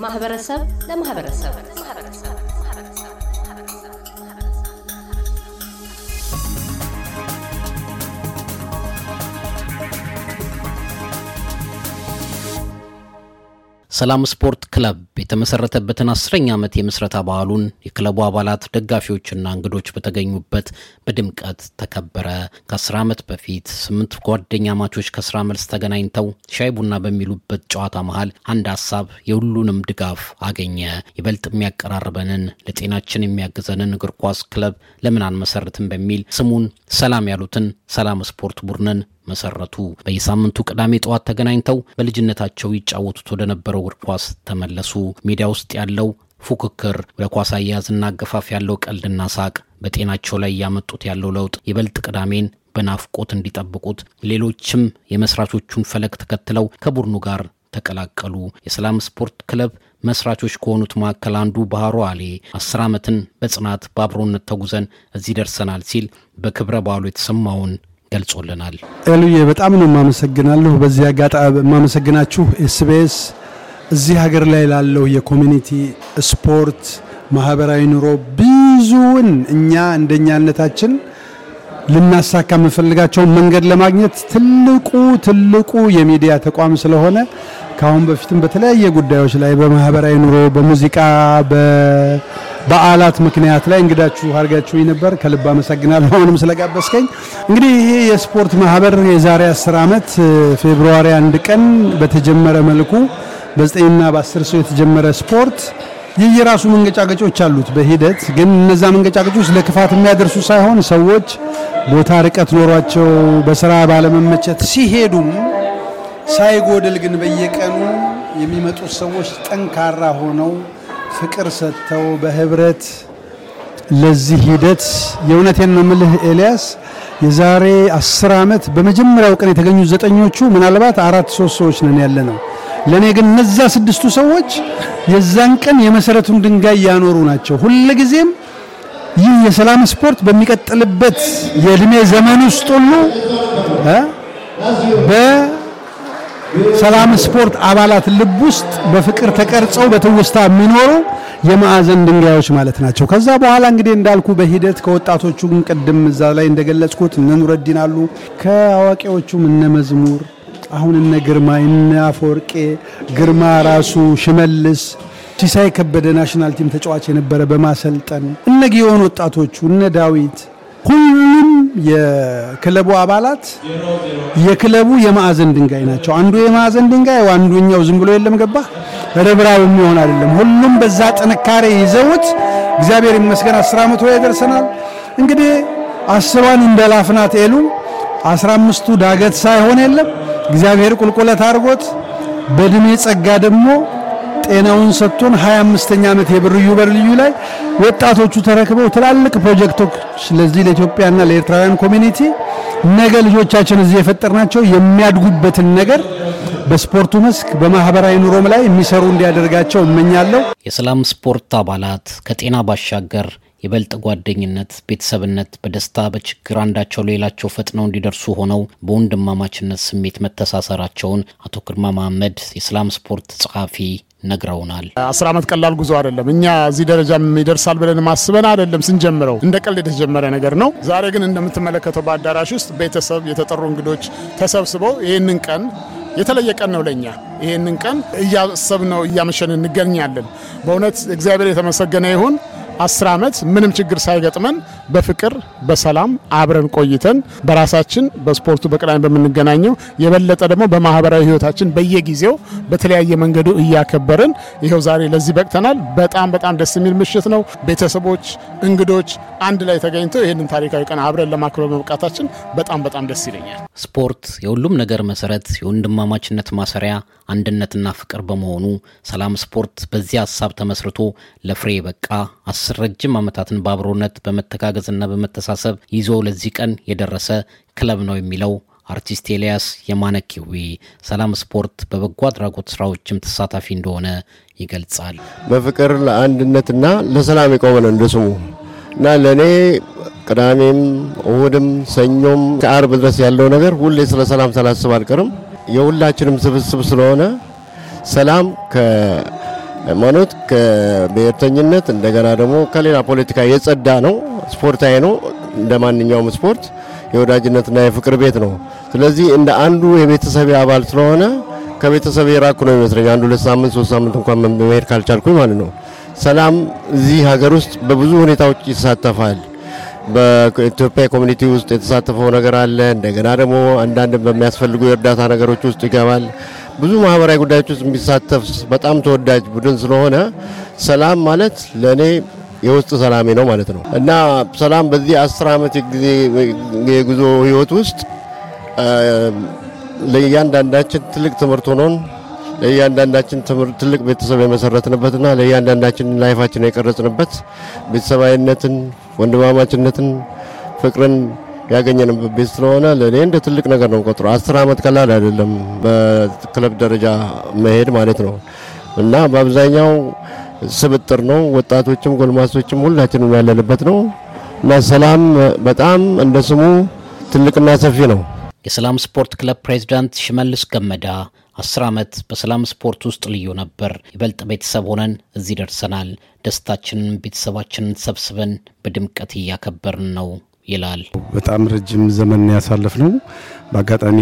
ከማህበረሰብ ለማህበረሰብ ሰላም ስፖርት ክለብ የተመሰረተበትን አስረኛ ዓመት የምስረታ በዓሉን የክለቡ አባላት ደጋፊዎችና እንግዶች በተገኙበት በድምቀት ተከበረ። ከአስር ዓመት በፊት ስምንት ጓደኛ ማቾች ከስራ መልስ ተገናኝተው ሻይ ቡና በሚሉበት ጨዋታ መሃል አንድ ሀሳብ የሁሉንም ድጋፍ አገኘ። ይበልጥ የሚያቀራርበንን ለጤናችን የሚያግዘንን እግር ኳስ ክለብ ለምን አንመሰርትም በሚል ስሙን ሰላም ያሉትን ሰላም ስፖርት ቡድንን መሰረቱ። በየሳምንቱ ቅዳሜ ጠዋት ተገናኝተው በልጅነታቸው ይጫወቱት ወደ ነበረው እግር ኳስ ተመለሱ። ሜዳ ውስጥ ያለው ፉክክር፣ ለኳስ አያያዝና አገፋፍ ያለው ቀልድና ሳቅ፣ በጤናቸው ላይ እያመጡት ያለው ለውጥ ይበልጥ ቅዳሜን በናፍቆት እንዲጠብቁት ሌሎችም የመስራቾቹን ፈለግ ተከትለው ከቡድኑ ጋር ተቀላቀሉ። የሰላም ስፖርት ክለብ መስራቾች ከሆኑት መካከል አንዱ ባህሩ አሌ አስር ዓመትን በጽናት በአብሮነት ተጉዘን እዚህ ደርሰናል ሲል በክብረ በዓሉ የተሰማውን ገልጾልናል። ኤሉዬ በጣም ነው የማመሰግናለሁ። በዚህ አጋጣሚ የማመሰግናችሁ ኤስቢኤስ እዚህ ሀገር ላይ ላለው የ community ስፖርት፣ ማህበራዊ ኑሮ ብዙውን እኛ እንደኛነታችን ልናሳካ የምንፈልጋቸውን መንገድ ለማግኘት ትልቁ ትልቁ የሚዲያ ተቋም ስለሆነ ከአሁን በፊትም በተለያየ ጉዳዮች ላይ በማህበራዊ ኑሮ፣ በሙዚቃ፣ በበዓላት ምክንያት ላይ እንግዳችሁ አድርጋችሁኝ ነበር። ከልብ አመሰግናለሁ አሁንም ስለጋበዝከኝ። እንግዲህ ይሄ የስፖርት ማህበር የዛሬ 10 ዓመት ፌብሩዋሪ አንድ ቀን በተጀመረ መልኩ በዘጠኝና በአስር ሰው የተጀመረ ስፖርት የየራሱ መንገጫገጮች አሉት። በሂደት ግን እነዛ መንገጫገጮች ለክፋት የሚያደርሱ ሳይሆን ሰዎች ቦታ ርቀት ኖሯቸው በስራ ባለመመቸት ሲሄዱም ሳይጎድል ግን በየቀኑ የሚመጡት ሰዎች ጠንካራ ሆነው ፍቅር ሰጥተው በህብረት ለዚህ ሂደት የእውነቴን ነው የምልህ ኤልያስ የዛሬ አስር ዓመት በመጀመሪያው ቀን የተገኙት ዘጠኞቹ ምናልባት አራት ሶስት ሰዎች ነን ያለ ነው። ለእኔ ግን እነዛ ስድስቱ ሰዎች የዛን ቀን የመሰረቱን ድንጋይ ያኖሩ ናቸው። ሁልጊዜም ይህ የሰላም ስፖርት በሚቀጥልበት የእድሜ ዘመን ውስጥ ሁሉ በሰላም ስፖርት አባላት ልብ ውስጥ በፍቅር ተቀርጸው በትውስታ የሚኖሩ የማዕዘን ድንጋዮች ማለት ናቸው። ከዛ በኋላ እንግዲህ እንዳልኩ በሂደት ከወጣቶቹ ቅድም እዛ ላይ እንደገለጽኩት እነ ኑረዲን አሉ፣ ከአዋቂዎቹም እነ መዝሙር አሁን እነ ግርማ እነ አፈወርቄ ግርማ ራሱ ሽመልስ ሲሳይ ከበደ national team ተጫዋች የነበረ በማሰልጠን እነ ጊዮን ወጣቶቹ እነ ዳዊት ሁሉም የክለቡ አባላት የክለቡ የማዕዘን ድንጋይ ናቸው። አንዱ የማዕዘን ድንጋይ አንዱኛው ዝም ብሎ የለም ገባ ርብራብ የሚሆን አይደለም። ሁሉም በዛ ጥንካሬ ይዘውት እግዚአብሔር ይመስገን አስር ዓመቱ ላይ ደርሰናል። እንግዲህ አስሯን እንደ ላፍናት ኤሉ አስራ አምስቱ ዳገት ሳይሆን የለም እግዚአብሔር ቁልቁለት አድርጎት በእድሜ ጸጋ ደግሞ ጤናውን ሰጥቶን 25ኛ ዓመት የብርዩ በልዩ ላይ ወጣቶቹ ተረክበው ትላልቅ ፕሮጀክቶች ለዚህ ለኢትዮጵያና ለኤርትራውያን ኮሚኒቲ ነገ ልጆቻችን እዚህ የፈጠርናቸው የሚያድጉበትን ነገር በስፖርቱ መስክ በማህበራዊ ኑሮም ላይ የሚሰሩ እንዲያደርጋቸው እመኛለሁ። የሰላም ስፖርት አባላት ከጤና ባሻገር ይበልጥ ጓደኝነት፣ ቤተሰብነት፣ በደስታ በችግር አንዳቸው ሌላቸው ፈጥነው እንዲደርሱ ሆነው በወንድማማችነት ስሜት መተሳሰራቸውን አቶ ግርማ መሐመድ የሰላም ስፖርት ጸሐፊ ነግረውናል። አስር ዓመት ቀላል ጉዞ አይደለም። እኛ እዚህ ደረጃ ይደርሳል ብለን ማስበን አይደለም ስንጀምረው፣ እንደ ቀልድ የተጀመረ ነገር ነው። ዛሬ ግን እንደምትመለከተው በአዳራሽ ውስጥ ቤተሰብ፣ የተጠሩ እንግዶች ተሰብስበው ይህንን ቀን የተለየ ቀን ነው ለኛ። ይህንን ቀን እያሰብነው እያመሸን እንገኛለን። በእውነት እግዚአብሔር የተመሰገነ ይሁን። አስር ዓመት ምንም ችግር ሳይገጥመን በፍቅር በሰላም አብረን ቆይተን በራሳችን በስፖርቱ በቅዳሜ በምንገናኘው የበለጠ ደግሞ በማህበራዊ ህይወታችን በየጊዜው በተለያየ መንገዱ እያከበርን ይኸው ዛሬ ለዚህ በቅተናል። በጣም በጣም ደስ የሚል ምሽት ነው። ቤተሰቦች፣ እንግዶች አንድ ላይ ተገኝተው ይህንን ታሪካዊ ቀን አብረን ለማክበር በመብቃታችን በጣም በጣም ደስ ይለኛል። ስፖርት የሁሉም ነገር መሰረት፣ የወንድማማችነት ማሰሪያ፣ አንድነትና ፍቅር በመሆኑ ሰላም ስፖርት በዚህ ሀሳብ ተመስርቶ ለፍሬ በቃ አስር ረጅም ዓመታትን በአብሮነት በመተጋገዝና በመተሳሰብ ይዞ ለዚህ ቀን የደረሰ ክለብ ነው የሚለው አርቲስት ኤልያስ የማነኪዊ ሰላም ስፖርት በበጎ አድራጎት ስራዎችም ተሳታፊ እንደሆነ ይገልጻል። በፍቅር ለአንድነትና ለሰላም የቆመ ነው እንደ ስሙ እና ለእኔ ቅዳሜም እሁድም ሰኞም ከአርብ ድረስ ያለው ነገር ሁሌ ስለ ሰላም ሳላስብ አልቀርም። የሁላችንም ስብስብ ስለሆነ ሰላም ሃይማኖት ከብሔርተኝነት እንደገና ደግሞ ከሌላ ፖለቲካ የጸዳ ነው። ስፖርታዊ ነው። እንደ ማንኛውም ስፖርት የወዳጅነትና የፍቅር ቤት ነው። ስለዚህ እንደ አንዱ የቤተሰብ አባል ስለሆነ ከቤተሰብ የራኩ ነው ይመስለኝ። አንድ ሁለት ሳምንት ሶስት ሳምንት እንኳን መሄድ ካልቻልኩኝ ማለት ነው። ሰላም እዚህ ሀገር ውስጥ በብዙ ሁኔታዎች ይሳተፋል። በኢትዮጵያ community ውስጥ የተሳተፈው ነገር አለ። እንደገና ደግሞ አንዳንድ በሚያስፈልጉ የእርዳታ ነገሮች ውስጥ ይገባል። ብዙ ማህበራዊ ጉዳዮች ውስጥ የሚሳተፍ በጣም ተወዳጅ ቡድን ስለሆነ ሰላም ማለት ለእኔ የውስጥ ሰላሜ ነው ማለት ነው እና ሰላም በዚህ አስር ዓመት የጊዜ የጉዞ ህይወት ውስጥ ለእያንዳንዳችን ትልቅ ትምህርት ሆኖን ለእያንዳንዳችን ትልቅ ቤተሰብ የመሰረትንበትና ለእያንዳንዳችን ላይፋችን የቀረጽንበት ቤተሰባዊነትን፣ ወንድማማችነትን፣ ፍቅርን ያገኘንበት ቤት ስለሆነ ለእኔ እንደ ትልቅ ነገር ነው ቆጥሮ አስር ዓመት ቀላል አይደለም በክለብ ደረጃ መሄድ ማለት ነው እና በአብዛኛው ስብጥር ነው። ወጣቶችም ጎልማሶችም ሁላችንም ያለንበት ነው እና ሰላም በጣም እንደ ስሙ ትልቅና ሰፊ ነው። የሰላም ስፖርት ክለብ ፕሬዚዳንት ሽመልስ ገመዳ አስር ዓመት በሰላም ስፖርት ውስጥ ልዩ ነበር። ይበልጥ ቤተሰብ ሆነን እዚህ ደርሰናል። ደስታችንን ቤተሰባችንን ሰብስበን በድምቀት እያከበርን ነው ይላል። በጣም ረጅም ዘመን ያሳለፍ ነው። በአጋጣሚ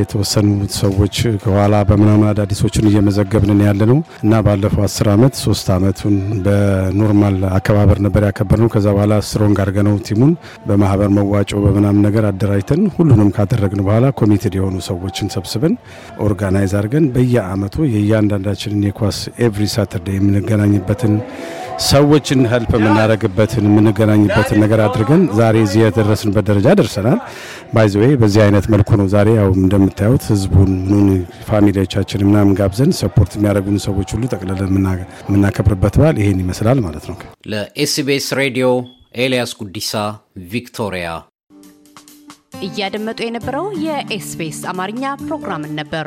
የተወሰኑ ሰዎች ከኋላ በምናምን አዳዲሶችን እየመዘገብንን ያለ ነው እና ባለፈው አስር ዓመት ሶስት ዓመቱን በ normal አከባበር ነበር ያከበር ከዛ በኋላ strong አድርገነው team ኡን በማህበር መዋጮ በምናምን ነገር አደራጅተን ሁሉንም ካደረግን በኋላ committed የሆኑ ሰዎችን ሰብስበን organize አድርገን በየአመቱ የእያንዳንዳችንን የኳስ every Saturday የምንገናኝበትን ሰዎችን help የምናደርግበትን የምንገናኝበትን ነገር አድርገን ዛሬ እዚህ የደረስንበት ደረጃ ደርሰናል። by the way በዚህ አይነት መልኩ ነው ዛሬ ያው እንደምታዩት ህዝቡን ምኑን family ዎቻችን ምናምን ጋብዘን support የሚያደርጉን ሰዎች ሁሉ ጠቅልለን የምናከብርበት በዓል ይሄን ይመስላል ማለት ነው። ለ SBS ሬዲዮ ኤልያስ ጉዲሳ ቪክቶሪያ። እያደመጡ የነበረው የ SBS አማርኛ ፕሮግራምን ነበር።